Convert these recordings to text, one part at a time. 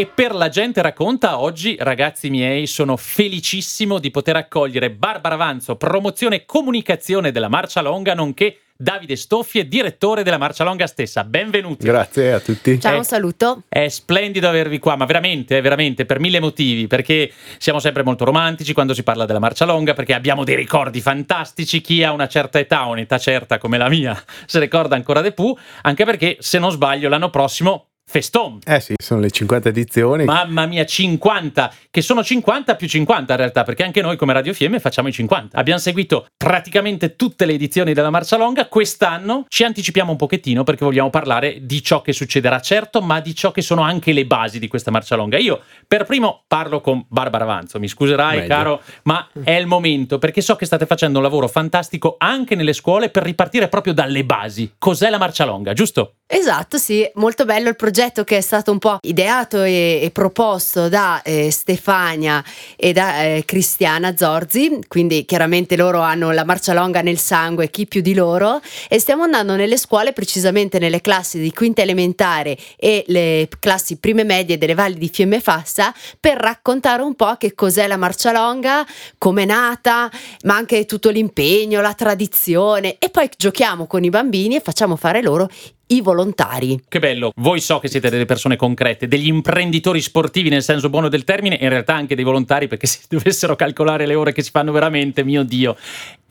E per la gente racconta oggi, ragazzi miei, sono felicissimo di poter accogliere Barbara Avanzo, promozione e comunicazione della Marcia Longa, nonché Davide Stoffie, direttore della Marcia Longa stessa. Benvenuti. Grazie a tutti. Ciao, un saluto. È splendido avervi qua, ma veramente, eh, veramente, per mille motivi, perché siamo sempre molto romantici quando si parla della marcia longa, perché abbiamo dei ricordi fantastici, chi ha una certa età, un'età certa come la mia, se ricorda ancora De Pooh, anche perché, se non sbaglio, l'anno prossimo Feston. Eh sì, sono le 50 edizioni. Mamma mia, 50, che sono 50 più 50 in realtà, perché anche noi come Radio Fiemme facciamo i 50. Abbiamo seguito praticamente tutte le edizioni della Marcia Longa, quest'anno ci anticipiamo un pochettino perché vogliamo parlare di ciò che succederà, certo, ma di ciò che sono anche le basi di questa Marcia Longa. Io per primo parlo con Barbara Avanzo, mi scuserai Meglio. caro, ma è il momento perché so che state facendo un lavoro fantastico anche nelle scuole per ripartire proprio dalle basi. Cos'è la Marcia Longa, giusto? Esatto, sì, molto bello il progetto che è stato un po' ideato e, e proposto da eh, Stefania e da eh, Cristiana Zorzi, quindi chiaramente loro hanno la marcia longa nel sangue, chi più di loro, e stiamo andando nelle scuole, precisamente nelle classi di quinta elementare e le classi prime medie delle valli di Fiemme Fassa, per raccontare un po' che cos'è la marcia longa, come è nata, ma anche tutto l'impegno, la tradizione, e poi giochiamo con i bambini e facciamo fare loro i volontari. Che bello, voi so che siete delle persone concrete, degli imprenditori sportivi nel senso buono del termine, in realtà anche dei volontari perché se dovessero calcolare le ore che si fanno veramente, mio Dio.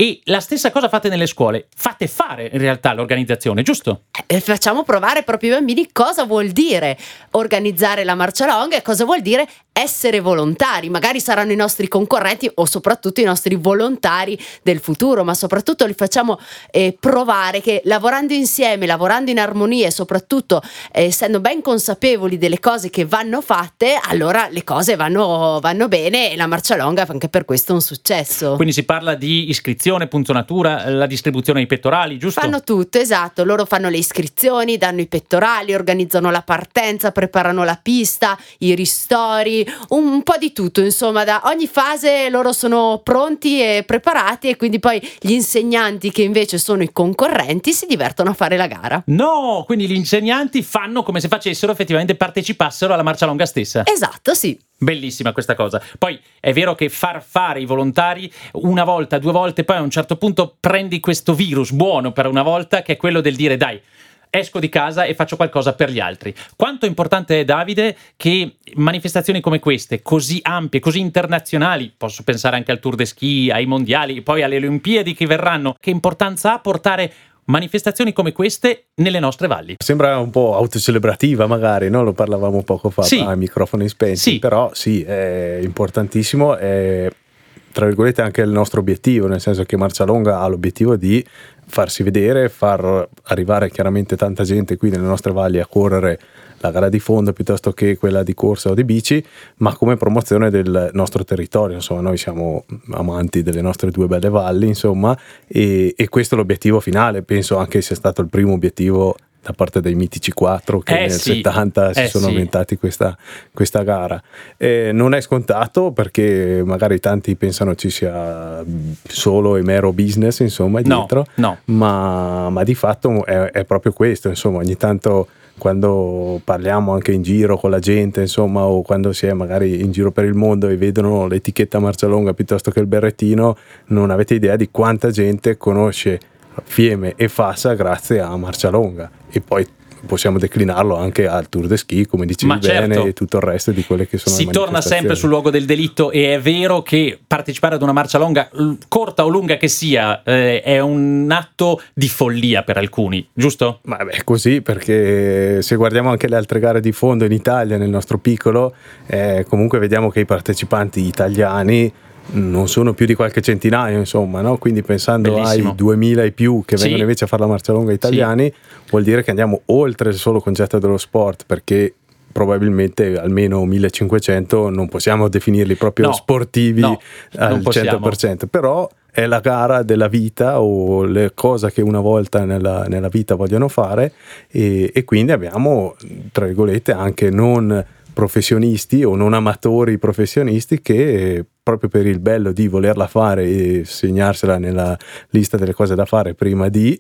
E la stessa cosa fate nelle scuole, fate fare in realtà l'organizzazione, giusto? Eh, facciamo provare proprio ai bambini cosa vuol dire organizzare la marcia longa e cosa vuol dire essere volontari. Magari saranno i nostri concorrenti o soprattutto i nostri volontari del futuro, ma soprattutto li facciamo eh, provare che lavorando insieme, lavorando in armonia e soprattutto eh, essendo ben consapevoli delle cose che vanno fatte, allora le cose vanno, vanno bene e la marcia longa anche per questo è un successo. Quindi si parla di iscrizione, punzonatura, la distribuzione dei pettorali, giusto? Fanno tutto, esatto, loro fanno le iscrizioni, danno i pettorali, organizzano la partenza, preparano la pista, i ristori, un, un po' di tutto, insomma, da ogni fase loro sono pronti e preparati e quindi poi gli insegnanti che invece sono i concorrenti si divertono a fare la gara. No, quindi gli insegnanti fanno come se facessero effettivamente partecipassero alla marcia longa stessa. Esatto, sì. Bellissima questa cosa. Poi è vero che far fare i volontari una volta, due volte, poi a un certo punto prendi questo virus buono per una volta, che è quello del dire dai. Esco di casa e faccio qualcosa per gli altri. Quanto importante è, Davide, che manifestazioni come queste, così ampie, così internazionali, posso pensare anche al Tour de Ski, ai mondiali, poi alle Olimpiadi che verranno, che importanza ha portare manifestazioni come queste nelle nostre valli? Sembra un po' autocelebrativa magari, no? lo parlavamo poco fa Sì. a microfoni spenti, Sì. però sì, è importantissimo, è tra virgolette anche il nostro obiettivo, nel senso che Marcia Longa ha l'obiettivo di farsi vedere, far arrivare chiaramente tanta gente qui nelle nostre valli a correre la gara di fondo piuttosto che quella di corsa o di bici, ma come promozione del nostro territorio. Insomma, noi siamo amanti delle nostre due belle valli, insomma, e, e questo è l'obiettivo finale. Penso anche sia stato il primo obiettivo da parte dei mitici 4 che Eh nel sì, 70 si eh sono sì. inventati questa, questa gara. Eh, non è scontato perché magari tanti pensano ci sia solo e mero business, insomma, No, dietro no. ma, ma di fatto è, è proprio questo, insomma, ogni tanto quando parliamo anche in giro con la gente, insomma, o quando si è magari in giro per il mondo e vedono l'etichetta marcia longa piuttosto che il berrettino, non avete idea di quanta gente conosce Fieme e Fassa grazie a marcia longa e poi possiamo declinarlo anche al Tour de Ski, come dicevi Ma bene, certo. e tutto il resto di quelle che sono Si le torna sempre sul luogo del delitto e è vero che partecipare ad una marcia longa, corta o lunga che sia, eh, è un atto di follia per alcuni, giusto? Ma beh, è così perché se guardiamo anche le altre gare di fondo in Italia, nel nostro piccolo, eh, comunque vediamo che i partecipanti italiani non sono più di qualche centinaio, insomma, no? quindi pensando Bellissimo. ai 2000 e più che Sì. vengono invece a fare la marcia longa italiani, vuol dire che andiamo oltre il solo concetto dello sport perché probabilmente almeno 1500 non possiamo definirli proprio No, sportivi no, al possiamo. 100%, però è la gara della vita o le cose che una volta nella, nella vita vogliono fare e, e quindi abbiamo, tra virgolette, anche non professionisti o non amatori professionisti che proprio per il bello di volerla fare e segnarsela nella lista delle cose da fare prima di,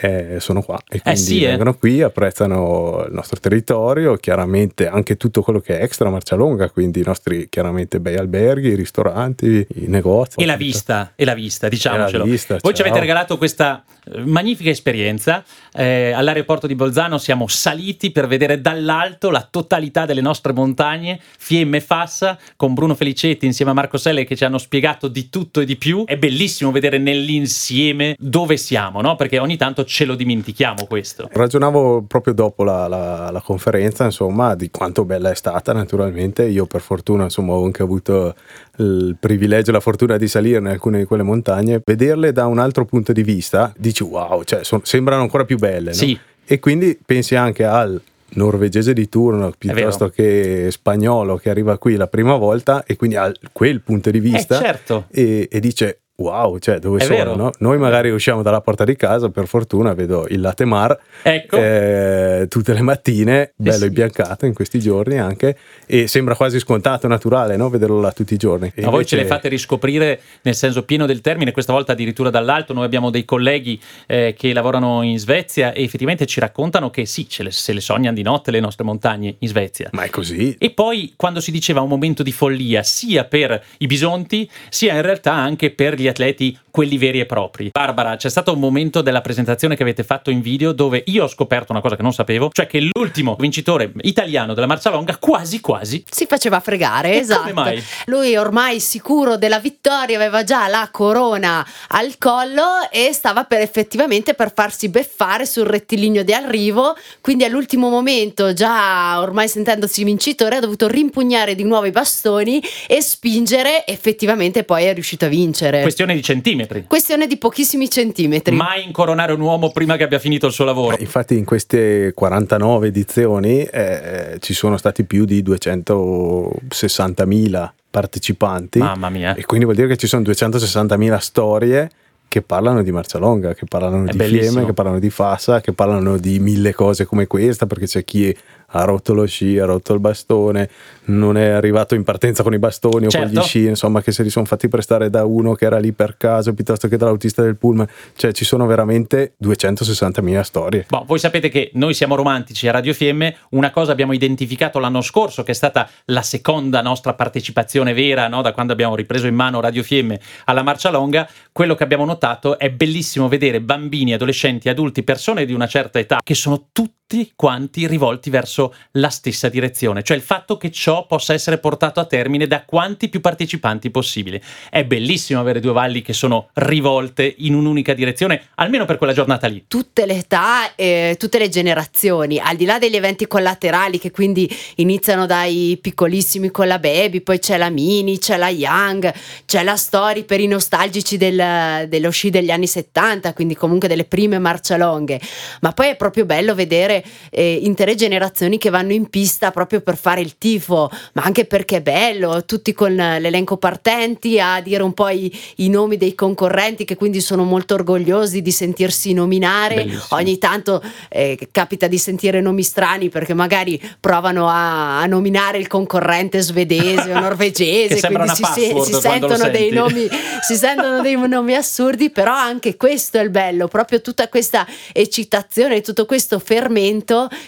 eh, sono qua e quindi sì, eh. vengono qui, apprezzano il nostro territorio, chiaramente anche tutto quello che è extra Marcialonga, quindi i nostri chiaramente bei alberghi, i ristoranti, i negozi. E la vista, e la vista, diciamocelo. La vista, Voi ci avete regalato questa eh, magnifica esperienza. Eh, all'aeroporto di Bolzano siamo saliti per vedere dall'alto la totalità delle nostre montagne, Fiemme e Fassa, con Bruno Felicetti insieme a Marco Selle che ci hanno spiegato di tutto e di più. È bellissimo vedere nell'insieme dove siamo, no? Perché ogni tanto ce lo dimentichiamo questo. Ragionavo proprio dopo la, la- la conferenza, insomma, di quanto bella è stata, naturalmente. Io per fortuna, insomma, ho anche avuto il privilegio e la fortuna di salire in alcune di quelle montagne. Vederle da un altro punto di vista, dici wow, cioè, son- sembrano ancora più belle, no? Sì. E quindi pensi anche al norvegese di turno piuttosto che spagnolo che arriva qui la prima volta e quindi ha quel punto di vista Eh, certo. e, e dice wow, cioè dove È sono? no? Noi magari usciamo dalla porta di casa, per fortuna vedo il latte mar Ecco. eh, tutte le mattine, bello sì. imbiancato in questi giorni anche e sembra quasi scontato, naturale no? vederlo là tutti i giorni. E Ma voi ce le invece- fate riscoprire nel senso pieno del termine, questa volta addirittura dall'alto. Noi abbiamo dei colleghi eh, che lavorano in Svezia e effettivamente ci raccontano che sì, ce le- se le sognano di notte le nostre montagne in Svezia. Ma è così. E poi quando si diceva un momento di follia sia per i bisonti sia in realtà anche per gli atleti quelli veri e propri. Barbara, c'è stato un momento della presentazione che avete fatto in video dove io ho scoperto una cosa che non sapevo, cioè che l'ultimo vincitore italiano della marcia longa quasi quasi Si faceva fregare, E esatto. come mai? Lui ormai sicuro della vittoria aveva già la corona al collo e stava per effettivamente per farsi beffare sul rettilineo di arrivo, quindi all'ultimo momento, già ormai sentendosi vincitore, ha dovuto rimpugnare di nuovo i bastoni e spingere, effettivamente poi è riuscito a vincere. Questione di centimetri. Questione di pochissimi centimetri. Mai incoronare un uomo prima che abbia finito il suo lavoro. Infatti in queste 49 edizioni eh, ci sono stati più di 260.000 partecipanti Mamma mia. e quindi vuol dire che ci sono 260.000 storie che parlano di Marcialonga, che parlano È di bellissimo. Fiemme, che parlano di Fassa, che parlano di mille cose come questa, perché c'è chi ha rotto lo sci, ha rotto il bastone, non è arrivato in partenza con i bastoni o con Certo. gli sci, insomma, che se li sono fatti prestare da uno che era lì per caso piuttosto che dall'autista del pullman. Cioè ci sono veramente 260.000 storie. Boh, voi sapete che noi siamo romantici a Radio Fiemme, una cosa abbiamo identificato l'anno scorso che è stata la seconda nostra partecipazione vera, no? da quando abbiamo ripreso in mano Radio Fiemme alla Marcia Longa, quello che abbiamo notato è bellissimo vedere bambini, adolescenti, adulti, persone di una certa età che sono tutti quanti rivolti verso la stessa direzione, cioè il fatto che ciò possa essere portato a termine da quanti più partecipanti possibile. È bellissimo avere due valli che sono rivolte in un'unica direzione, almeno per quella giornata lì. tutte le età e tutte le generazioni, al di là degli eventi collaterali che quindi iniziano dai piccolissimi con la baby, poi c'è la mini, c'è la young, c'è la story per i nostalgici del- dello sci degli anni 70, quindi comunque delle prime marcialonghe, ma poi è proprio bello vedere eh, intere generazioni che vanno in pista proprio per fare il tifo, ma anche perché è bello, tutti con l'elenco partenti a dire un po' i, i nomi dei concorrenti che quindi sono molto orgogliosi di sentirsi nominare. Bellissimo. Ogni tanto eh, capita di sentire nomi strani perché magari provano a, a nominare il concorrente svedese o norvegese, quindi una si, se- si sentono dei nomi si sentono dei nomi assurdi, però anche questo è il bello, proprio tutta questa eccitazione, tutto questo fermento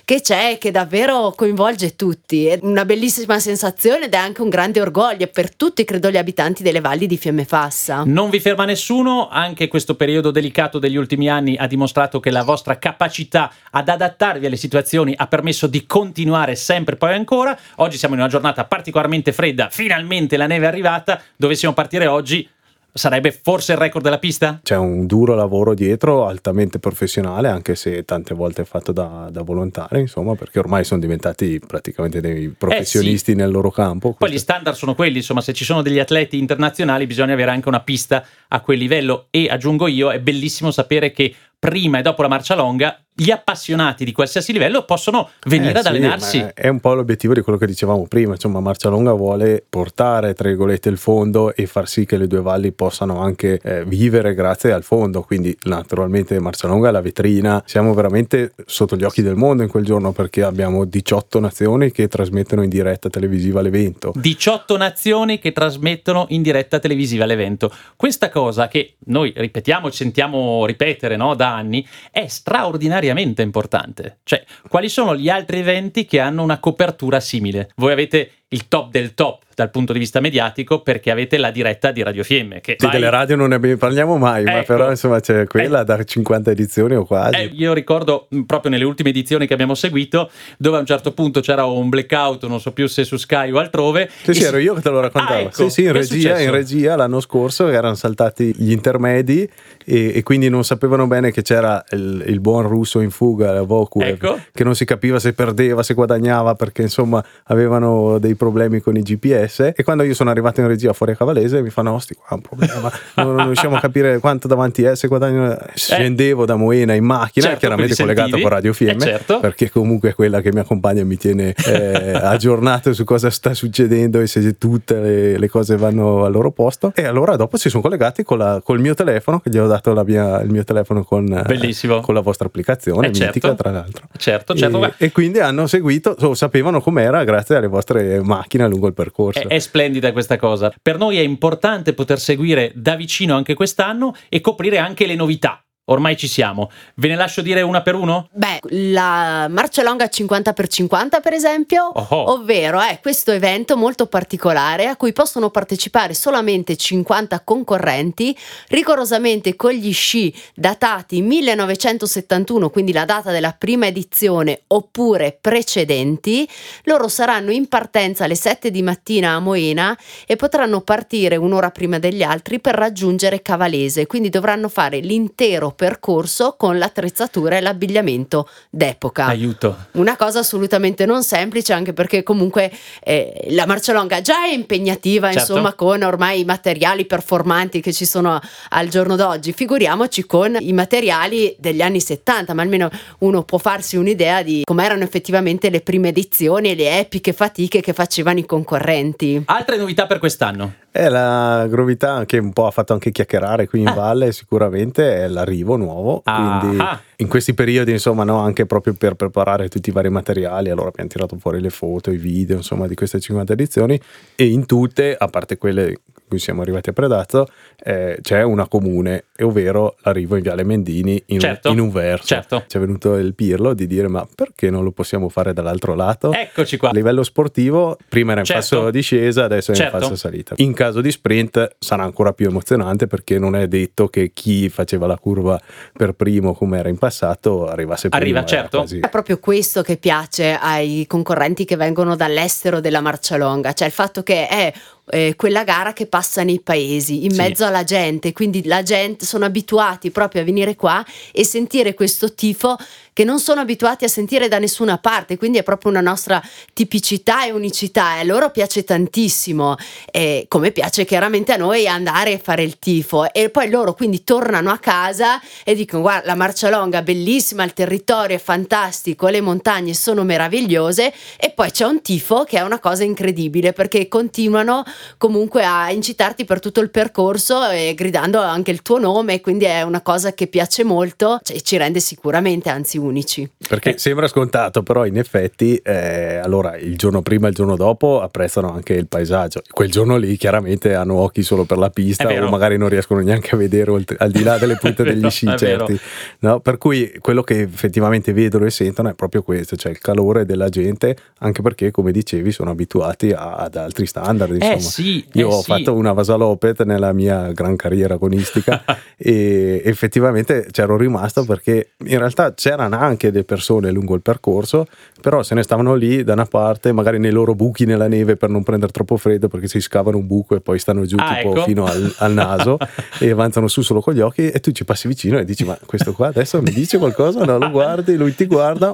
che c'è, che davvero coinvolge tutti. È una bellissima sensazione ed è anche un grande orgoglio per tutti, credo, gli abitanti delle valli di Fiemme Fassa. Non vi ferma nessuno, anche questo periodo delicato degli ultimi anni ha dimostrato che la vostra capacità ad adattarvi alle situazioni ha permesso di continuare sempre poi ancora. Oggi siamo in una giornata particolarmente fredda, finalmente la neve è arrivata, dovessimo partire oggi, sarebbe forse il record della pista? C'è un duro lavoro dietro, altamente professionale, anche se tante volte fatto da, da volontari, insomma, perché ormai sono diventati praticamente dei professionisti nel loro campo. Poi gli standard sono quelli, insomma, se ci sono degli atleti internazionali bisogna avere anche una pista a quel livello e aggiungo io, è bellissimo sapere che prima e dopo la marcia longa, gli appassionati di qualsiasi livello possono venire Eh ad sì, allenarsi. È un po' l'obiettivo di quello che dicevamo prima, insomma Marcia Longa vuole portare tra virgolette il fondo e far sì che le due valli possano anche eh, vivere grazie al fondo, quindi naturalmente Marcia Longa è la vetrina, siamo veramente sotto gli occhi del mondo in quel giorno perché abbiamo 18 nazioni che trasmettono in diretta televisiva l'evento. 18 nazioni che trasmettono in diretta televisiva l'evento. Questa cosa che noi ripetiamo, sentiamo ripetere no, da anni, è straordinariamente importante. Cioè, quali sono gli altri eventi che hanno una copertura simile? Voi avete il top del top dal punto di vista mediatico perché avete la diretta di Radio Fiemme. Che Sì, vai- delle radio non ne parliamo mai, ma Ecco. però insomma c'è quella da 50 edizioni o quasi. Eh, io ricordo proprio nelle ultime edizioni che abbiamo seguito, dove a un certo punto c'era un blackout, non so più se su Sky o altrove. Sì, sì, si- ero io che te lo raccontavo. Ah, ecco. Sì, sì, in regia, in regia l'anno scorso erano saltati gli intermedi e, e quindi non sapevano bene che c'era il, il buon russo in fuga, Voku, Ecco. che non si capiva se perdeva, se guadagnava, perché insomma avevano dei problemi con i GPS. E quando io sono arrivato in regia fuori a Cavalese mi fanno, osti, qua è un problema, non, riusciamo a capire quanto davanti a se guadagno. Scendevo da Moena in macchina, Eh. Certo, chiaramente collegato con Radio Fiemme, Eh, certo. perché comunque è quella che mi accompagna e mi tiene eh, aggiornato su cosa sta succedendo e se tutte le, le cose vanno al loro posto. E allora dopo si sono collegati con la- col mio telefono, che gli ho dato la mia- il mio telefono con, eh, con la vostra applicazione, Eh, certo. mitica tra l'altro. Certo, certo. E, e quindi hanno seguito, so- sapevano com'era grazie alle vostre macchine lungo il percorso. È, è splendida questa cosa. Per noi è importante poter seguire da vicino anche quest'anno e coprire anche le novità. Ormai ci siamo. Ve ne lascio dire una per uno? Beh, la marcia longa 50x50 per esempio, Oh oh. ovvero è questo evento molto particolare a cui possono partecipare solamente 50 concorrenti, rigorosamente con gli sci datati 1971, quindi la data della prima edizione oppure precedenti. Loro saranno in partenza alle 7 di mattina a Moena e potranno partire un'ora prima degli altri per raggiungere Cavalese, quindi dovranno fare l'intero percorso con l'attrezzatura e l'abbigliamento d'epoca. Aiuto. Una cosa assolutamente non semplice, anche perché comunque eh, la marcia longa già è impegnativa, Certo. insomma, con ormai i materiali performanti che ci sono al giorno d'oggi. Figuriamoci con i materiali degli anni 70, ma almeno uno può farsi un'idea di com'erano effettivamente le prime edizioni e le epiche fatiche che facevano i concorrenti. Altre novità per quest'anno? È la grovità che un po' ha fatto anche chiacchierare qui in Ah. valle, sicuramente è l'arrivo nuovo. Ah. Quindi in questi periodi, insomma, no, anche proprio per preparare tutti i vari materiali, allora abbiamo tirato fuori le foto, i video, insomma, di queste 50 edizioni e in tutte, a parte quelle cui siamo arrivati a Predazzo, eh, c'è una comune, ovvero l'arrivo in Viale Mendini in, un- Certo. in un verso. Certo. Ci è venuto il pirlo di dire ma perché non lo possiamo fare dall'altro lato? Eccoci qua. A livello sportivo, prima era in Certo. falso discesa, adesso è Certo. in falsa salita. In caso di sprint sarà ancora più emozionante perché non è detto che chi faceva la curva per primo, come era in passato, arrivasse prima. Arriva, certo. quasi- È proprio questo che piace ai concorrenti che vengono dall'estero della marcia longa, cioè il fatto che è eh, quella gara che passa nei paesi, in Sì. mezzo alla gente, quindi la gente sono abituati proprio a venire qua e sentire questo tifo che non sono abituati a sentire da nessuna parte, quindi è proprio una nostra tipicità e unicità e a loro piace tantissimo, e come piace chiaramente a noi andare e fare il tifo. E poi loro quindi tornano a casa e dicono guarda la marcia longa bellissima, il territorio è fantastico, le montagne sono meravigliose. E poi c'è un tifo che è una cosa incredibile perché continuano comunque a incitarti per tutto il percorso e gridando anche il tuo nome, quindi è una cosa che piace molto e ci rende sicuramente anzi unici. Perché Eh. sembra scontato, però in effetti, eh, allora il giorno prima e il giorno dopo apprezzano anche il paesaggio. Quel giorno lì chiaramente hanno occhi solo per la pista o magari non riescono neanche a vedere oltre- al di là delle punte degli sci certi. No? Per cui quello che effettivamente vedono e sentono è proprio questo, cioè il calore della gente, anche perché come dicevi sono abituati a- ad altri standard. Insomma. Eh sì, Io eh ho sì. fatto una Vasalopet nella mia gran carriera agonistica e effettivamente c'ero rimasto perché in realtà c'erano anche delle persone lungo il percorso, però se ne stavano lì da una parte, magari nei loro buchi nella neve per non prendere troppo freddo perché si scavano un buco e poi stanno giù Ah, tipo ecco. fino al, al naso e avanzano su solo con gli occhi e tu ci passi vicino e dici ma questo qua adesso mi dice qualcosa? No, lo guardi, lui ti guarda,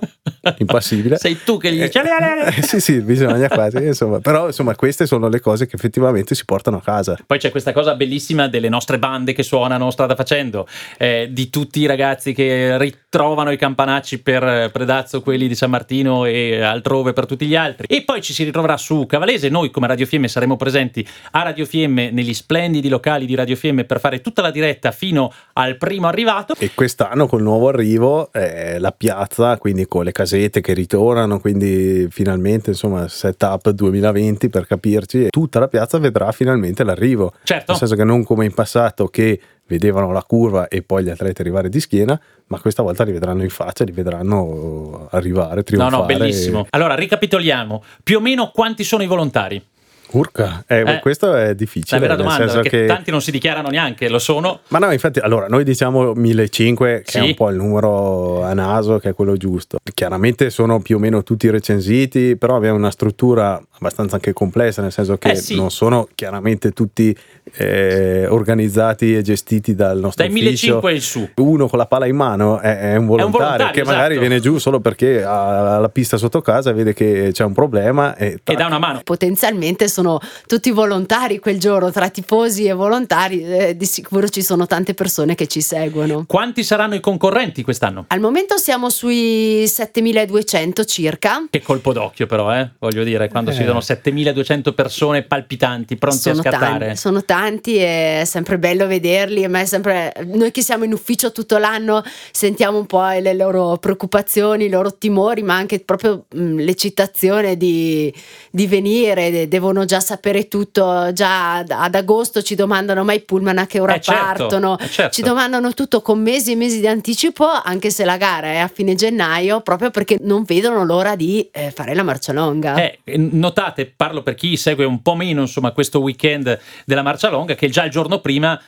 impassibile. Sei tu che gli dici Eh, eh, sì, sì, bisogna quasi, insomma. Però insomma queste sono le cose che effettivamente si portano a casa. Poi c'è questa cosa bellissima delle nostre bande che suonano strada facendo, eh, di tutti i ragazzi che ritrovano i campanacci per Predazzo, quelli di San Martino e altrove per tutti gli altri. E poi ci si ritroverà su Cavalese, noi come Radio Fiemme saremo presenti a Radio Fiemme negli splendidi locali di Radio Fiemme per fare tutta la diretta fino al primo arrivato. E quest'anno col nuovo arrivo eh, la piazza, quindi con le casette che ritornano, quindi finalmente insomma setup 2020 per capirci, tutta la piazza vedrà finalmente l'arrivo. Certo. Nel senso che non come in passato che vedevano la curva e poi gli atleti arrivare di schiena, ma questa volta li vedranno in faccia, li vedranno arrivare, trionfare. No, no, bellissimo. Allora, ricapitoliamo. Più o meno quanti sono i volontari? Urca, eh, Eh, questo è difficile. La vera nel domanda, senso perché che- tanti non si dichiarano neanche, lo sono. Ma no, infatti, allora noi diciamo 1500, che è Sì. un po' il numero a naso, che è quello giusto. Chiaramente sono più o meno tutti recensiti, però abbiamo una struttura abbastanza anche complessa, nel senso che Eh, sì. non sono chiaramente tutti eh, organizzati e gestiti dal nostro Dai ufficio. 1500 e in su. Uno con la pala in mano è, è un volontario, volontario, che magari esatto. viene giù solo perché ha la pista sotto casa e vede che c'è un problema e, E tac. dà una mano. Potenzialmente sono tutti volontari quel giorno, tra tifosi e volontari, eh, di sicuro ci sono tante persone che ci seguono. Quanti saranno i concorrenti quest'anno? Al momento siamo sui 7200 circa. Che colpo d'occhio però, eh? voglio dire, quando si Eh. vedono 7200 persone palpitanti, pronti sono a scattare. tanti, sono tanti e è sempre bello vederli. A me è sempre, noi che siamo in ufficio tutto l'anno sentiamo un po' le loro preoccupazioni, i loro timori, ma anche proprio mh, l'eccitazione di, di venire. De- devono già sapere tutto. Già ad, agosto ci domandano mai pullman a che ora Eh, certo, partono. eh, certo. Ci domandano tutto con mesi e mesi di anticipo, anche se la gara è a fine gennaio, proprio perché non vedono l'ora di eh, fare la marcia longa. Eh, notate, parlo per chi segue un po' meno insomma, questo weekend della Marcia Longa, che già il giorno prima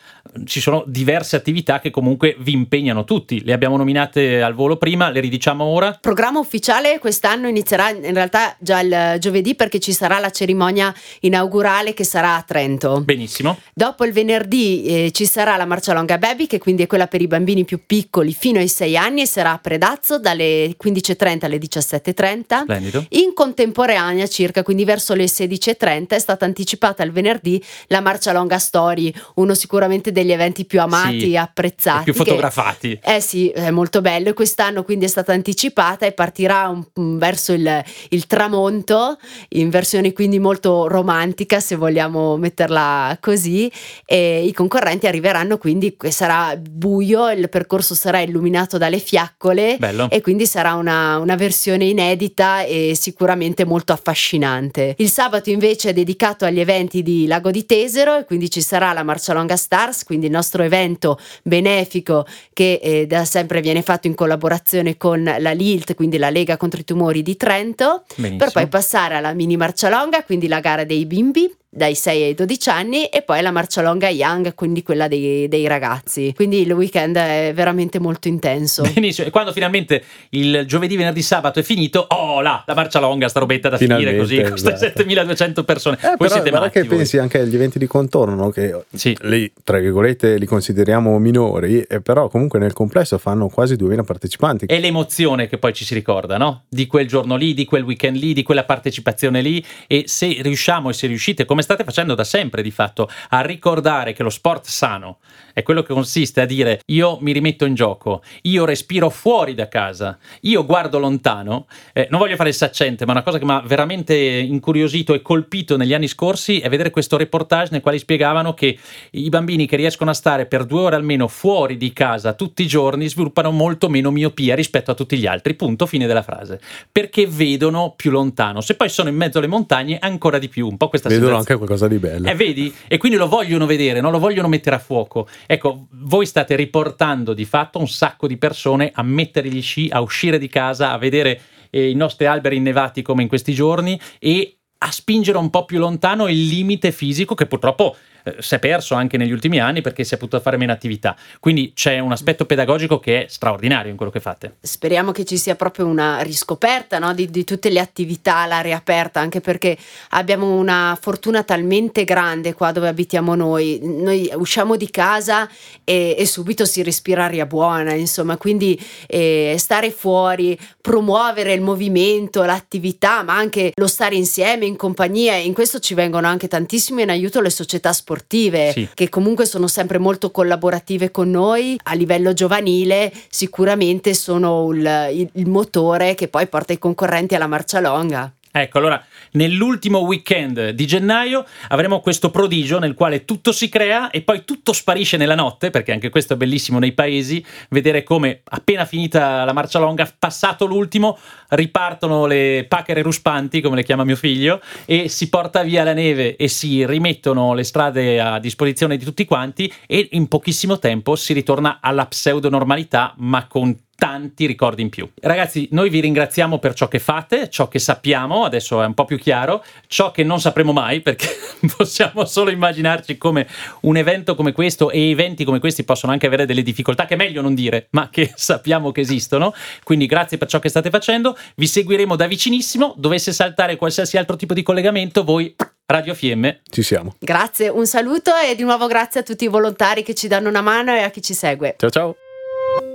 ci sono diverse attività che comunque vi impegnano tutti. Le abbiamo nominate al volo prima, le ridiciamo ora. programma ufficiale quest'anno inizierà in realtà già il giovedì perché ci sarà la cerimonia inaugurale che sarà a Trento. Benissimo. Dopo il venerdì eh, ci sarà la Marcia Longa Baby che quindi è quella per i bambini più piccoli fino ai 6 anni e sarà a Predazzo dalle 15.30 alle 17.30. Splendido. In contemporanea, circa quindi verso le 16.30, è stata anticipata il venerdì la Marcia Longa Story, uno sicuramente degli eventi più amati Sì, e apprezzati. Più che- fotografati. eh sì, è molto bello e quest'anno quindi è stata anticipata e partirà un- verso il, il tramonto in versione quindi molto romantica se vogliamo metterla così e i concorrenti arriveranno quindi che sarà buio, il percorso sarà illuminato dalle fiaccole Bello. e quindi sarà una, una versione inedita e sicuramente molto affascinante. Il sabato invece è dedicato agli eventi di Lago di Tesero e quindi ci sarà la Marcia Longa Quindi il nostro evento benefico che eh, da sempre viene fatto in collaborazione con la LILT, quindi la Lega contro i tumori di Trento, Benissimo. per poi passare alla mini Marcia Longa, quindi la gara dei bimbi dai 6 ai 12 anni e poi la marcia longa young, quindi quella dei, dei ragazzi. Quindi il weekend è veramente molto intenso. Benissimo. E quando finalmente il giovedì, venerdì, sabato è finito, oh là, la marcia longa, sta robetta da finire Finalmente, così, con queste esatto. 7200 persone. Eh, Voi però siete matti. che voi. pensi anche agli eventi di contorno, no? che Sì. lì, tra virgolette, li consideriamo minori, eh, però comunque nel complesso fanno quasi 2000 partecipanti. È l'emozione che poi ci si ricorda, no? Di quel giorno lì, di quel weekend lì, di quella partecipazione lì. E se riusciamo e se riuscite, come state facendo da sempre di fatto, a ricordare che lo sport sano è quello che consiste a dire io mi rimetto in gioco, io respiro fuori da casa, io guardo lontano. eh, non voglio fare il saccente, ma una cosa che mi ha veramente incuriosito e colpito negli anni scorsi è vedere questo reportage nel quale spiegavano che i bambini che riescono a stare per due ore almeno fuori di casa tutti i giorni sviluppano molto meno miopia rispetto a tutti gli altri. Punto, fine della frase. Perché vedono più lontano. Se poi sono in mezzo alle montagne, ancora di più. Un po' questa Vedono sensazione. Anche qualcosa di bello. Eh, vedi? E quindi lo vogliono vedere, non lo vogliono mettere a fuoco. Ecco, voi state riportando di fatto un sacco di persone a mettere gli sci, a uscire di casa, a vedere eh, i nostri alberi innevati come in questi giorni e a spingere un po' più lontano il limite fisico che purtroppo eh, si è perso anche negli ultimi anni perché si è potuto fare meno attività. Quindi c'è un aspetto pedagogico che è straordinario in quello che fate. Speriamo che ci sia proprio una riscoperta no, di, di, tutte le attività all'aria aperta, anche perché abbiamo una fortuna talmente grande qua dove abitiamo noi. Noi usciamo di casa e, e subito si respira aria buona, insomma, quindi eh, stare fuori, promuovere il movimento, l'attività, ma anche lo stare insieme in compagnia, in questo ci vengono anche tantissimo in aiuto le società sportive sì. che comunque sono sempre molto collaborative con noi a livello giovanile, sicuramente sono il, il, il motore che poi porta i concorrenti alla marcia longa. Ecco, allora, nell'ultimo weekend di gennaio avremo questo prodigio nel quale tutto si crea e poi tutto sparisce nella notte, perché anche questo è bellissimo nei paesi, vedere come appena finita la marcia longa, passato l'ultimo, ripartono le pachere ruspanti, come le chiama mio figlio, e si porta via la neve e si rimettono le strade a disposizione di tutti quanti e in pochissimo tempo si ritorna alla pseudo normalità, ma con tanti ricordi in più. Ragazzi, noi vi ringraziamo per ciò che fate, ciò che sappiamo, adesso è un po' più chiaro, ciò che non sapremo mai perché possiamo solo immaginarci come un evento come questo e eventi come questi possono anche avere delle difficoltà che è meglio non dire, ma che sappiamo che esistono. Quindi grazie per ciò che state facendo, vi seguiremo da vicinissimo, dovesse saltare qualsiasi altro tipo di collegamento, voi Radio Fiemme. Ci siamo. Grazie, un saluto e di nuovo grazie a tutti i volontari che ci danno una mano e a chi ci segue. Ciao ciao.